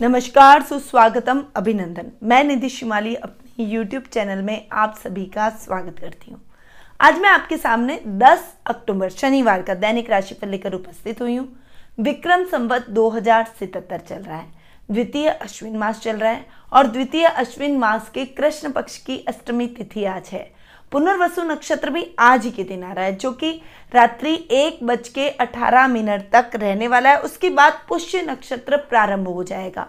नमस्कार, सुस्वागतम अभिनंदन। मैं निधि शिमाली अपने YouTube चैनल में आप सभी का स्वागत करती हूँ। आज मैं आपके सामने 10 अक्टूबर, शनिवार का दैनिक राशिफल लेकर उपस्थित हुई हूँ। विक्रम संवत दो चल रहा है। द्वितीय अश्विन मास चल रहा है और द्वितीय अश्विन मास के कृष्ण पक्ष की अष्टमी तिथि आज है। पुनर्वसु नक्षत्र भी आज ही के दिन आ रहा है, जो कि रात्रि एक बज के अठारह मिनट तक रहने वाला है। उसके बाद पुष्य नक्षत्र प्रारंभ हो जाएगा।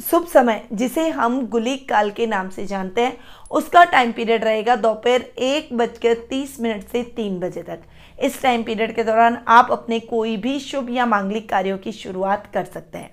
शुभ समय, जिसे हम गुलिक काल के नाम से जानते हैं। उसका टाइम पीरियड रहेगा दोपहर एक बजकर तीस मिनट से तीन बजे तक। इस टाइम पीरियड के दौरान आप अपने कोई भी शुभ या मांगलिक कार्यों की शुरुआत कर सकते हैं।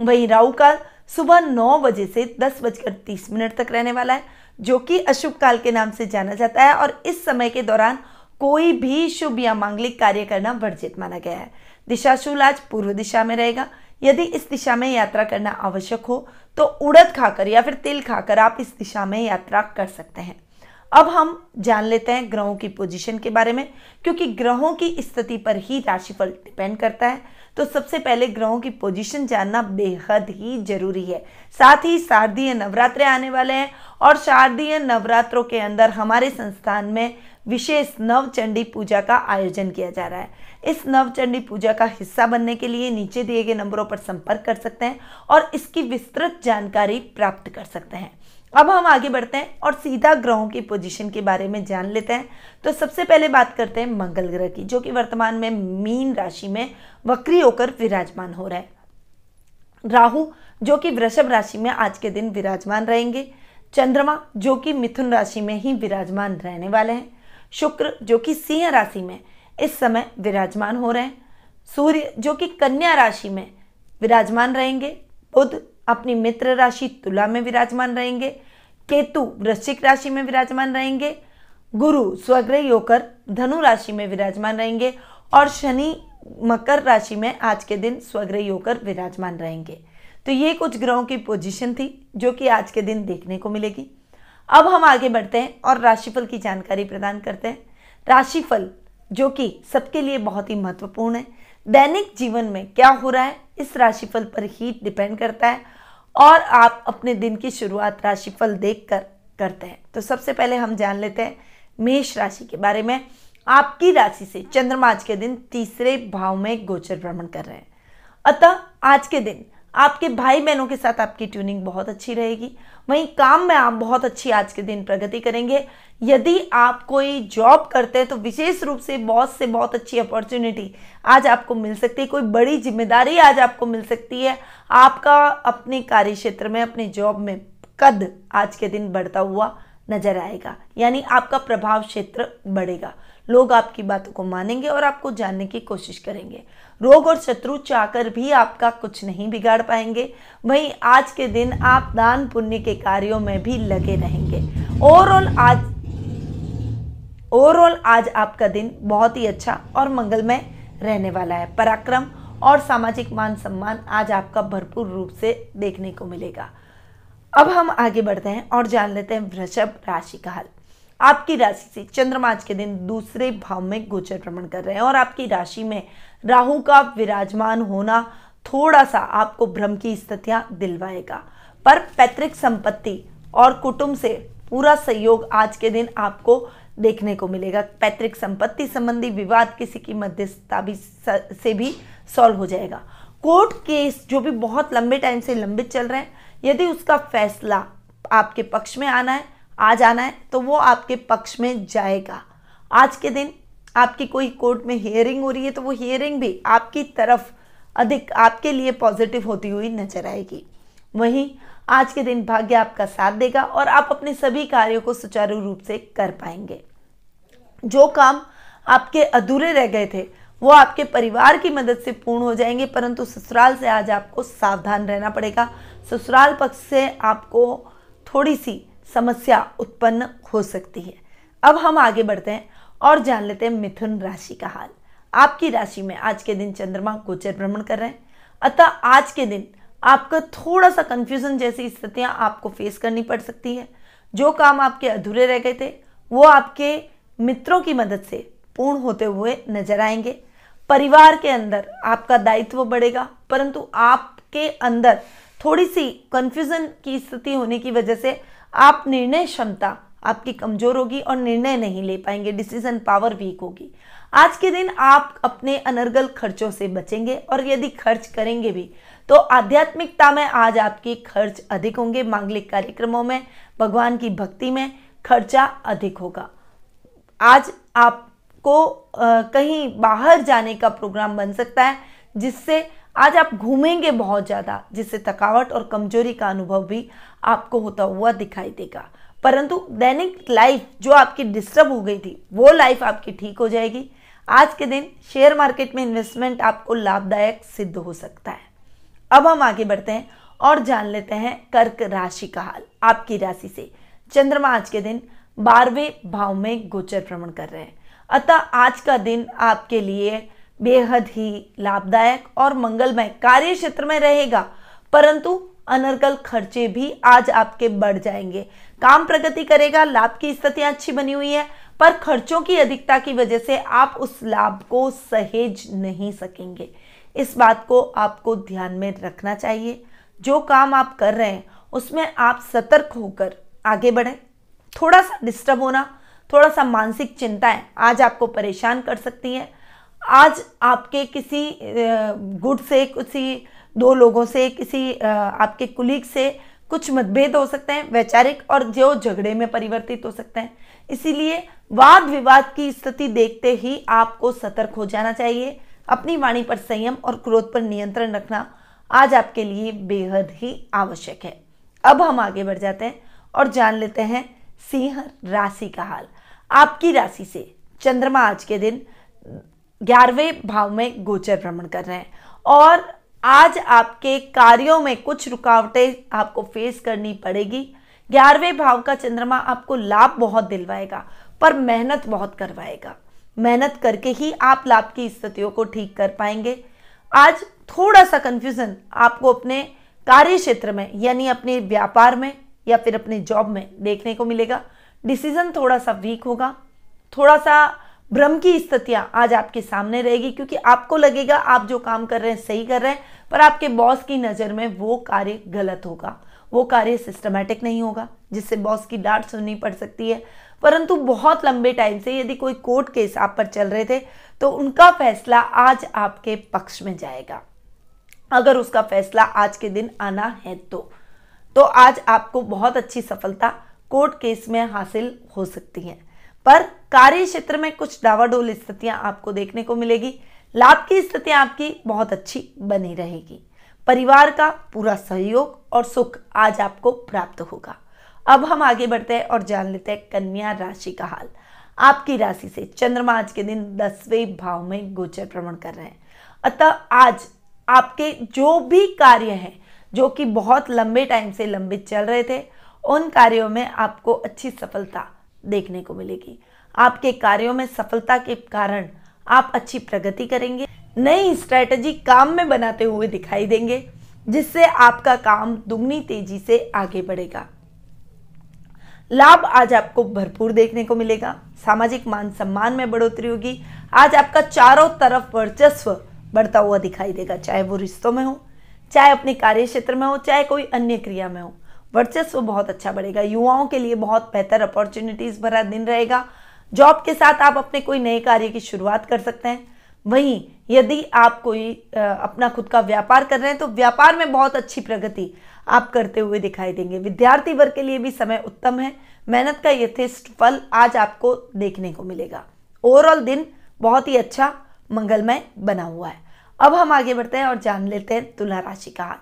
वहीं राहु काल सुबह नौ बजे से दस बजकर तीस मिनट तक रहने वाला है। जो कि अशुभ काल के नाम से जाना जाता है और इस समय के दौरान कोई भी शुभ या मांगलिक कार्य करना वर्जित माना गया है। दिशाशूल आज पूर्व दिशा में रहेगा। यदि इस दिशा में यात्रा करना आवश्यक हो तो उड़द खाकर या फिर तिल खाकर आप इस दिशा में यात्रा कर सकते हैं। अब हम जान लेते हैं ग्रहों की पोजीशन के बारे में, क्योंकि ग्रहों की स्थिति पर ही राशिफल डिपेंड करता है। तो सबसे पहले ग्रहों की पोजीशन जानना बेहद ही ज़रूरी है। साथ ही शारदीय नवरात्रे आने वाले हैं और शारदीय नवरात्रों के अंदर हमारे संस्थान में विशेष नवचंडी पूजा का आयोजन किया जा रहा है। इस नवचंडी पूजा का हिस्सा बनने के लिए नीचे दिए गए नंबरों पर संपर्क कर सकते हैं और इसकी विस्तृत जानकारी प्राप्त कर सकते हैं। अब हम आगे बढ़ते हैं और सीधा ग्रहों की पोजीशन के बारे में जान लेते हैं। तो सबसे पहले बात करते हैं मंगल ग्रह की, जो कि वर्तमान में मीन राशि में वक्री होकर विराजमान हो रहा है। राहु, जो कि वृषभ राशि में आज के दिन विराजमान रहेंगे। चंद्रमा, जो कि मिथुन राशि में ही विराजमान रहने वाले हैं। शुक्र, जो कि सिंह राशि में इस समय विराजमान हो रहे हैं। सूर्य, जो कि कन्या राशि में विराजमान रहेंगे। बुध अपनी मित्र राशि तुला में विराजमान रहेंगे, केतु वृश्चिक राशि में विराजमान रहेंगे, गुरु स्वग्रही होकर धनु राशि में विराजमान रहेंगे और शनि मकर राशि में आज के दिन स्वग्रही होकर विराजमान रहेंगे। तो ये कुछ ग्रहों की पोजीशन थी जो कि आज के दिन देखने को मिलेगी। अब हम आगे बढ़ते हैं और राशिफल की जानकारी प्रदान करते हैं। राशिफल, जो कि सबके लिए बहुत ही महत्वपूर्ण है। दैनिक जीवन में क्या हो रहा है, इस राशिफल पर ही डिपेंड करता है। और आप अपने दिन की शुरुआत राशिफल देख कर करते हैं। तो सबसे पहले हम जान लेते हैं मेष राशि के बारे में। आपकी राशि से चंद्रमा आज के दिन तीसरे भाव में गोचर भ्रमण कर रहे हैं। अतः आज के दिन आपके भाई बहनों के साथ आपकी ट्यूनिंग बहुत अच्छी रहेगी। वहीं काम में आप बहुत अच्छी आज के दिन प्रगति करेंगे। यदि आप कोई जॉब करते हैं तो विशेष रूप से बॉस से बहुत अच्छी अपॉर्चुनिटी आज आपको मिल सकती है। कोई बड़ी ज़िम्मेदारी आज आपको मिल सकती है। आपका अपने कार्य क्षेत्र में, अपने जॉब में कद आज के दिन बढ़ता हुआ नज़र आएगा। यानी आपका प्रभाव क्षेत्र बढ़ेगा। लोग आपकी बातों को मानेंगे और आपको जानने की कोशिश करेंगे। रोग और शत्रु चाहकर भी आपका कुछ नहीं बिगाड़ पाएँगे। वहीं आज के दिन आप दान पुण्य के कार्यों में भी लगे रहेंगे। ओवरऑल आज ओवरऑल आज आपका दिन बहुत ही अच्छा और मंगलमय रहने वाला है। पराक्रम और सामाजिक मान सम्मान आज आपका भरपूर रूप से देखने को मिलेगा। अब हम आगे बढ़ते हैं और जान लेते हैं वृषभ राशि का हाल आपकी राशि से चंद्रमा आज के दिन दूसरे भाव में गोचर भ्रमण कर रहे हैं और आपकी राशि में राहु का विराजमान होना थोड़ा सा आपको भ्रम की स्थितियाँ दिलवाएगा। पर पैतृक संपत्ति और कुटुंब से पूरा सहयोग आज के दिन आपको देखने को मिलेगा। पैतृक संपत्ति संबंधी विवाद किसी की मध्यस्थता भी से भी सॉल्व हो जाएगा। कोर्ट केस जो भी बहुत लंबे टाइम से लंबित चल रहे हैं, यदि उसका फैसला आपके पक्ष में आना है आज आना है तो वो आपके पक्ष में जाएगा। आज के दिन आपकी कोई कोर्ट में हियरिंग हो रही है तो वो हियरिंग भी आपकी तरफ़ अधिक आपके लिए पॉजिटिव होती हुई नज़र आएगी। वहीं आज के दिन भाग्य आपका साथ देगा और आप अपने सभी कार्यों को सुचारू रूप से कर पाएँगे। जो काम आपके अधूरे रह गए थे, वो आपके परिवार की मदद से पूर्ण हो जाएँगे, परंतु ससुराल से आज आपको सावधान रहना पड़ेगा। ससुराल पक्ष से आपको थोड़ी सी समस्या उत्पन्न हो सकती है। अब हम आगे बढ़ते हैं और जान लेते हैं मिथुन राशि का हाल। आपकी राशि में आज के दिन चंद्रमा गोचर भ्रमण कर रहे हैं। अतः आज के दिन आपका थोड़ा सा कंफ्यूजन जैसी स्थितियाँ आपको फेस करनी पड़ सकती है। जो काम आपके अधूरे रह गए थे, वो आपके मित्रों की मदद से पूर्ण होते हुए नज़र आएँगे। परिवार के अंदर आपका दायित्व बढ़ेगा, परंतु आपके अंदर थोड़ी सी कंफ्यूजन की स्थिति होने की वजह से आप निर्णय क्षमता आपकी कमज़ोर होगी और निर्णय नहीं ले पाएँगे डिसीज़न पावर वीक होगी। आज के दिन आप अपने अनर्गल खर्चों से बचेंगे और यदि खर्च करेंगे भी तो आध्यात्मिकता में आज आपके खर्च अधिक होंगे, मांगलिक कार्यक्रमों में, भगवान की भक्ति में खर्चा अधिक होगा। आज आपको कहीं बाहर जाने का प्रोग्राम बन सकता है, जिससे आज आप घूमेंगे बहुत ज़्यादा, जिससे थकावट और कमज़ोरी का अनुभव भी आपको होता हुआ दिखाई देगा। परंतु दैनिक लाइफ जो आपकी डिस्टर्ब हो गई थी, वो लाइफ आपकी ठीक हो जाएगी। आज के दिन शेयर मार्केट में इन्वेस्टमेंट आपको लाभदायक सिद्ध हो सकता है। अब हम आगे बढ़ते हैं और जान लेते हैं कर्क राशि का हाल। आपकी राशि से चंद्रमा आज के दिन बारहवें भाव में गोचर भ्रमण कर रहे हैं। अतः आज का दिन आपके लिए बेहद ही लाभदायक और मंगलमय कार्य क्षेत्र में रहेगा। परंतु अनर्गल खर्चे भी आज आपके बढ़ जाएँगे। काम प्रगति करेगा, लाभ की स्थितियाँ अच्छी बनी हुई है, पर खर्चों की अधिकता की वजह से आप उस लाभ को सहेज नहीं सकेंगे। इस बात को आपको ध्यान में रखना चाहिए। जो काम आप कर रहे हैं, उसमें आप सतर्क होकर आगे बढ़ें। थोड़ा सा डिस्टर्ब होना, थोड़ा सा मानसिक चिंताएँ आज आपको परेशान कर सकती हैं। आज आपके किसी गुट से, किसी दो लोगों से, किसी आपके कुलीग से कुछ मतभेद हो सकते हैं, वैचारिक और जो झगड़े में परिवर्तित हो सकते हैं। इसीलिए वाद विवाद की स्थिति देखते ही आपको सतर्क हो जाना चाहिए। अपनी वाणी पर संयम और क्रोध पर नियंत्रण रखना आज आपके लिए बेहद ही आवश्यक है। अब हम आगे बढ़ जाते हैं और जान लेते हैं सिंह राशि का हाल। आपकी राशि से चंद्रमा आज के दिन ग्यारहवें भाव में गोचर भ्रमण कर रहे हैं। और आज आपके कार्यों में कुछ रुकावटें आपको फेस करनी पड़ेगी। ग्यारहवें भाव का चंद्रमा आपको लाभ बहुत दिलवाएगा, पर मेहनत बहुत करवाएगा। मेहनत करके ही आप लाभ की स्थितियों को ठीक कर पाएँगे। आज थोड़ा सा कंफ्यूजन आपको अपने कार्य क्षेत्र में, यानी अपने व्यापार में, या फिर अपने जॉब में देखने को मिलेगा। डिसीज़न थोड़ा सा वीक होगा। थोड़ा सा भ्रम की स्थितियाँ आज आपके सामने रहेगी, क्योंकि आपको लगेगा आप जो काम कर रहे हैं, सही कर रहे हैं, पर आपके बॉस की नज़र में वो कार्य गलत होगा। वो कार्य सिस्टमेटिक नहीं होगा, जिससे बॉस की डांट सुननी पड़ सकती है। परंतु बहुत लंबे टाइम से यदि कोई कोर्ट केस आप पर चल रहे थे तो उनका फैसला आज आपके पक्ष में जाएगा। अगर उसका फैसला आज के दिन आना है तो। तो आज आपको बहुत अच्छी सफलता कोर्ट केस में हासिल हो सकती है। पर कार्य क्षेत्र में कुछ डावाडोल स्थितियाँ आपको देखने को मिलेगी। लाभ की स्थितियाँ आपकी बहुत अच्छी बनी रहेगी। परिवार का पूरा सहयोग और सुख आज आपको प्राप्त होगा। अब हम आगे बढ़ते हैं और जान लेते हैं कन्या राशि का हाल। आपकी राशि से चंद्रमा आज के दिन दसवें भाव में गोचर भ्रमण कर रहे हैं। अतः आज आपके जो भी कार्य हैं, जो कि बहुत लंबे टाइम से लंबित चल रहे थे, उन कार्यों में आपको अच्छी सफलता देखने को मिलेगी। आपके कार्यों में सफलता के कारण आप अच्छी प्रगति करेंगे, नई स्ट्रैटेजी काम में बनाते हुए दिखाई देंगे, जिससे आपका काम दुगनी तेज़ी से आगे बढ़ेगा। लाभ आज आपको भरपूर देखने को मिलेगा। सामाजिक मान सम्मान में बढ़ोतरी होगी। आज आपका चारों तरफ़ वर्चस्व बढ़ता हुआ दिखाई देगा, चाहे वो रिश्तों में हो, चाहे अपने कार्य क्षेत्र में हो, चाहे कोई अन्य क्रिया में हो। वर्चस्व बहुत अच्छा बढ़ेगा। युवाओं के लिए बहुत बेहतर अपॉर्चुनिटीज़ भरा दिन रहेगा। जॉब के साथ आप अपने कोई नए कार्य की शुरुआत कर सकते हैं। वहीं यदि आप कोई अपना खुद का व्यापार कर रहे हैं तो व्यापार में बहुत अच्छी प्रगति आप करते हुए दिखाई देंगे। विद्यार्थी वर्ग के लिए भी समय उत्तम है। मेहनत का यथेष्ट फल आज आपको देखने को मिलेगा। ओवरऑल दिन बहुत ही अच्छा मंगलमय बना हुआ है। अब हम आगे बढ़ते हैं और जान लेते हैं तुला राशि का हाल।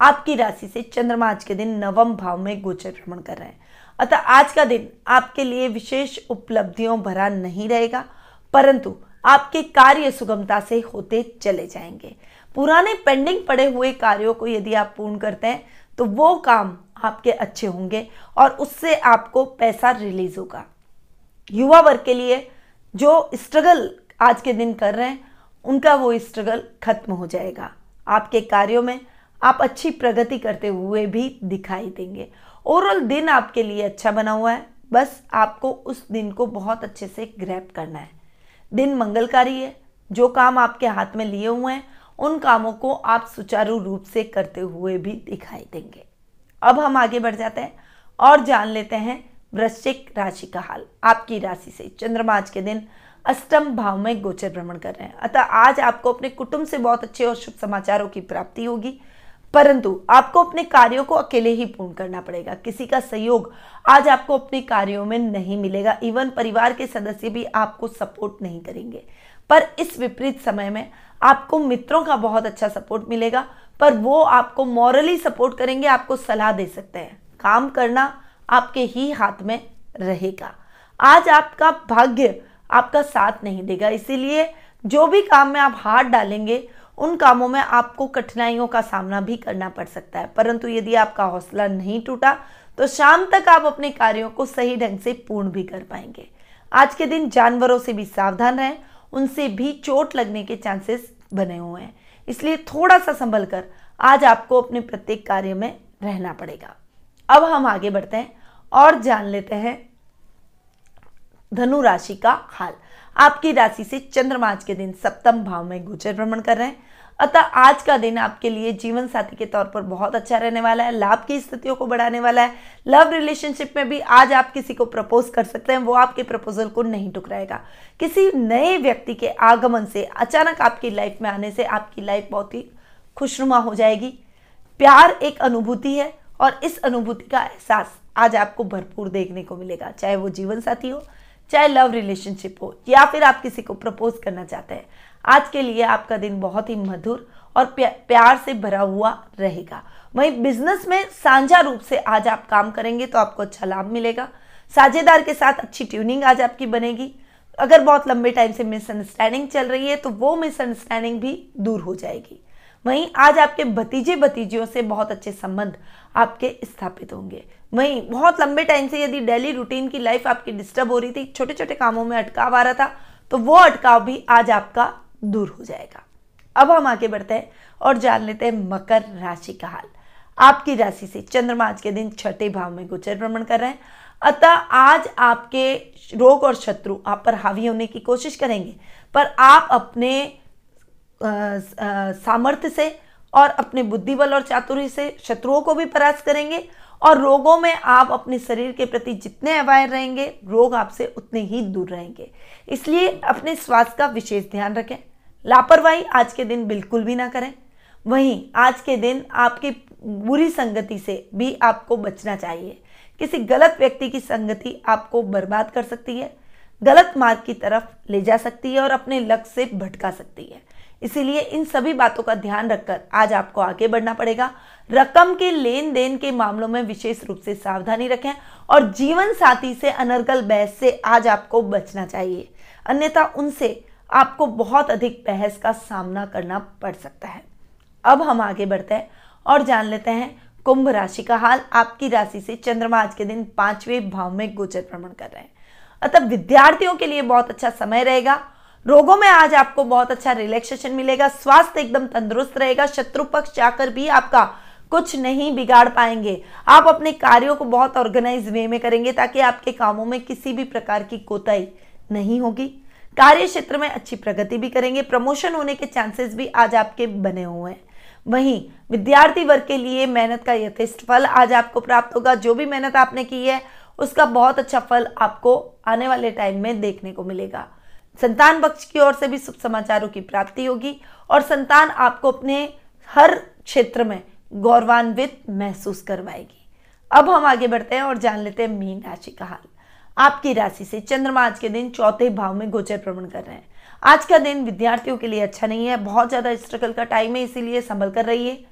आपकी राशि से चंद्रमा आज के दिन नवम भाव में गोचर भ्रमण कर रहे हैं। अतः आज का दिन आपके लिए विशेष उपलब्धियों भरा नहीं रहेगा, परंतु आपके कार्य सुगमता से होते चले जाएँगे। पुराने पेंडिंग पड़े हुए कार्यों को यदि आप पूर्ण करते हैं तो वो काम आपके अच्छे होंगे और उससे आपको पैसा रिलीज़ होगा। युवा वर्ग के लिए जो स्ट्रगल आज के दिन कर रहे हैं, उनका वो स्ट्रगल खत्म हो जाएगा। आपके कार्यों में आप अच्छी प्रगति करते हुए भी दिखाई देंगे। ओवरऑल दिन आपके लिए अच्छा बना हुआ है। बस आपको उस दिन को बहुत अच्छे से ग्रैप करना है। दिन मंगलकारी है। जो काम आपके हाथ में लिए हुए हैं, उन कामों को आप सुचारू रूप से करते हुए भी दिखाई देंगे। अब हम आगे बढ़ जाते हैं और जान लेते हैं वृश्चिक राशि का हाल। आपकी राशि से चंद्रमा आज के दिन अष्टम भाव में गोचर भ्रमण कर रहे हैं। अतः आज आपको अपने कुटुंब से बहुत अच्छे और शुभ समाचारों की प्राप्ति होगी। परंतु आपको अपने कार्यों को अकेले ही पूर्ण करना पड़ेगा। किसी का सहयोग आज आपको अपने कार्यों में नहीं मिलेगा। इवन परिवार के सदस्य भी आपको सपोर्ट नहीं करेंगे। पर इस विपरीत समय में आपको मित्रों का बहुत अच्छा सपोर्ट मिलेगा। पर वो आपको मॉरली सपोर्ट करेंगे, आपको सलाह दे सकते हैं। काम करना आपके ही हाथ में रहेगा। आज आपका भाग्य आपका साथ नहीं देगा। इसीलिए जो भी काम में आप हाथ डालेंगे उन कामों में आपको कठिनाइयों का सामना भी करना पड़ सकता है। परंतु यदि आपका हौसला नहीं टूटा तो शाम तक आप अपने कार्यों को सही ढंग से पूर्ण भी कर पाएँगे। आज के दिन जानवरों से भी सावधान रहें। उनसे भी चोट लगने के चांसेस बने हुए हैं। इसलिए थोड़ा सा संभल कर आज आपको अपने प्रत्येक कार्य में रहना पड़ेगा। अब हम आगे बढ़ते हैं और जान लेते हैं धनु राशि का हाल। आपकी राशि से चंद्रमा आज के दिन सप्तम भाव में गोचर भ्रमण कर रहे हैं। अतः आज का दिन आपके लिए जीवन साथी के तौर पर बहुत अच्छा रहने वाला है, लाभ की स्थितियों को बढ़ाने वाला है। लव रिलेशनशिप में भी आज आप किसी को प्रपोज कर सकते हैं, वो आपके प्रपोजल को नहीं टुकराएगा किसी नए व्यक्ति के आगमन से, अचानक आपकी लाइफ में आने से आपकी लाइफ बहुत ही खुशनुमा हो जाएगी। प्यार एक अनुभूति है और इस अनुभूति का एहसास आज आपको भरपूर देखने को मिलेगा, चाहे वो जीवन साथी हो, चाहे लव रिलेशनशिप हो, या फिर आप किसी को प्रपोज करना चाहते हैं। आज के लिए आपका दिन बहुत ही मधुर और प्यार से भरा हुआ रहेगा। वहीं बिज़नेस में साझा रूप से आज आप काम करेंगे तो आपको अच्छा लाभ मिलेगा। साझेदार के साथ अच्छी ट्यूनिंग आज आपकी बनेगी। अगर बहुत लंबे टाइम से मिसअंडरस्टैंडिंग चल रही है तो वो मिसअंडरस्टैंडिंग भी दूर हो जाएगी। वहीं आज आपके भतीजे भतीजियों से बहुत अच्छे संबंध आपके स्थापित होंगे। वहीं बहुत लंबे टाइम से यदि डेली रूटीन की लाइफ आपकी डिस्टर्ब हो रही थी छोटे छोटे कामों में अटकाव आ रहा था तो वो अटकाव भी आज आपका दूर हो जाएगा। अब हम आगे बढ़ते हैं और जान लेते हैं मकर राशि का हाल। आपकी राशि से चंद्रमा आज के दिन छठे भाव में गोचर भ्रमण कर रहे हैं। अतः आज आपके रोग और शत्रु आप पर हावी होने की कोशिश करेंगे, पर आप अपने सामर्थ्य से और अपने बुद्धिबल और चातुर्य से शत्रुओं को भी परास्त करेंगे और रोगों में आप अपने शरीर के प्रति जितने अवायर रहेंगे, रोग आपसे उतने ही दूर रहेंगे। इसलिए अपने स्वास्थ्य का विशेष ध्यान रखें। लापरवाही आज के दिन बिल्कुल भी ना करें। वहीं आज के दिन आपकी बुरी संगति से भी आपको बचना चाहिए। किसी गलत व्यक्ति की संगति आपको बर्बाद कर सकती है। गलत मार्ग की तरफ़ ले जा सकती है और अपने लक्ष्य से भटका सकती है। इसीलिए इन सभी बातों का ध्यान रखकर आज आपको आगे बढ़ना पड़ेगा। रकम के लेन देन के मामलों में विशेष रूप से सावधानी रखें और जीवन साथी से अनर्गल बहस से आज आपको बचना चाहिए। अन्यथा उनसे आपको बहुत अधिक बहस का सामना करना पड़ सकता है। अब हम आगे बढ़ते हैं और जान लेते हैं कुंभ राशि का हाल। आपकी राशि से चंद्रमा आज के दिन पाँचवें भाव में गोचर भ्रमण कर रहे हैं। अतः विद्यार्थियों के लिए बहुत अच्छा समय रहेगा रोगों में आज आपको बहुत अच्छा रिलैक्सेशन मिलेगा, स्वास्थ्य एकदम तंदुरुस्त रहेगा, शत्रु पक्ष जाकर भी आपका कुछ नहीं बिगाड़ पाएँगे। आप अपने कार्यों को बहुत ऑर्गेनाइज वे में करेंगे ताकि आपके कामों में किसी भी प्रकार की कोताही नहीं होगी। कार्य क्षेत्र में अच्छी प्रगति भी करेंगे प्रमोशन होने के चांसेस भी आज आपके बने हुए हैं। वहीं विद्यार्थी वर्ग के लिए मेहनत का यथेष्ट फल आज आपको प्राप्त होगा। जो भी मेहनत आपने की है, उसका बहुत अच्छा फल आपको आने वाले टाइम में देखने को मिलेगा। संतान पक्ष की ओर से भी शुभ समाचारों की प्राप्ति होगी और संतान आपको अपने हर क्षेत्र में गौरवान्वित महसूस करवाएगी। अब हम आगे बढ़ते हैं और जान लेते हैं मीन राशि का हाल। आपकी राशि से चंद्रमा आज के दिन चौथे भाव में गोचर भ्रमण कर रहे हैं। आज का दिन विद्यार्थियों के लिए अच्छा नहीं है, बहुत ज़्यादा स्ट्रगल का टाइम है, इसीलिए संभल कर रहिए।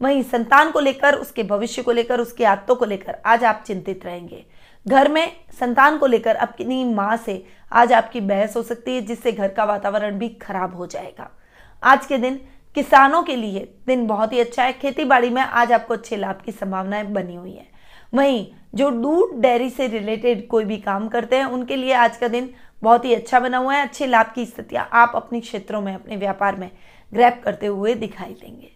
वहीं संतान को लेकर, उसके भविष्य को लेकर, उसके आत्तों को लेकर आज आप चिंतित रहेंगे। घर में संतान को लेकर अपनी माँ से आज आपकी बहस हो सकती है, जिससे घर का वातावरण भी खराब हो जाएगा। आज के दिन किसानों के लिए दिन बहुत ही अच्छा है। खेती बाड़ी में आज आपको अच्छे लाभ की संभावनाएँ बनी हुई है। वहीं जो दूध, डेयरी से रिलेटेड कोई भी काम करते हैं, उनके लिए आज का दिन बहुत ही अच्छा बना हुआ है। अच्छे लाभ की स्थितियाँ आप अपने क्षेत्रों में, अपने व्यापार में ग्रैप करते हुए दिखाई देंगे।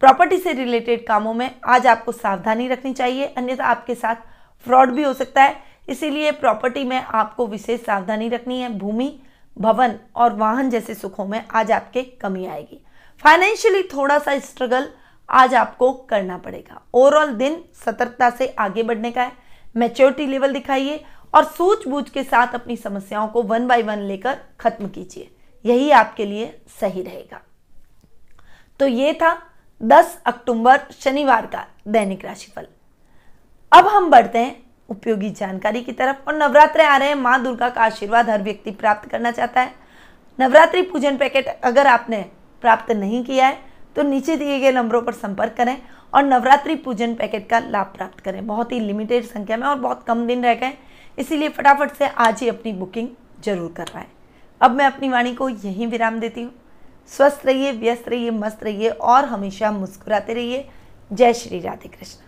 प्रॉपर्टी से रिलेटेड कामों में आज आपको सावधानी रखनी चाहिए। अन्यथा आपके साथ फ्रॉड भी हो सकता है। इसीलिए प्रॉपर्टी में आपको विशेष सावधानी रखनी है। भूमि, भवन और वाहन जैसे सुखों में आज आपके कमी आएगी। फाइनेंशियली थोड़ा सा स्ट्रगल आज आपको करना पड़ेगा। ओवरऑल दिन सतर्कता से आगे बढ़ने का है। मेच्योरिटी लेवल दिखाइए और सूझबूझ के साथ अपनी समस्याओं को वन बाय वन लेकर खत्म कीजिए। यही आपके लिए सही रहेगा। तो ये था 10 अक्टूबर शनिवार का दैनिक राशिफल। अब हम बढ़ते हैं उपयोगी जानकारी की तरफ़ और नवरात्र आ रहे हैं। माँ दुर्गा का आशीर्वाद हर व्यक्ति प्राप्त करना चाहता है। नवरात्रि पूजन पैकेट अगर आपने प्राप्त नहीं किया है तो नीचे दिए गए नंबरों पर संपर्क करें और नवरात्रि पूजन पैकेट का लाभ प्राप्त करें। बहुत ही लिमिटेड संख्या में और बहुत कम दिन रह गए इसीलिए फटाफट से आज ही अपनी बुकिंग ज़रूर करवाएँ। अब मैं अपनी वाणी को यहीं विराम देती हूँ। स्वस्थ रहिए, व्यस्त रहिए, मस्त रहिए और हमेशा मुस्कुराते रहिए। जय श्री राधे कृष्ण।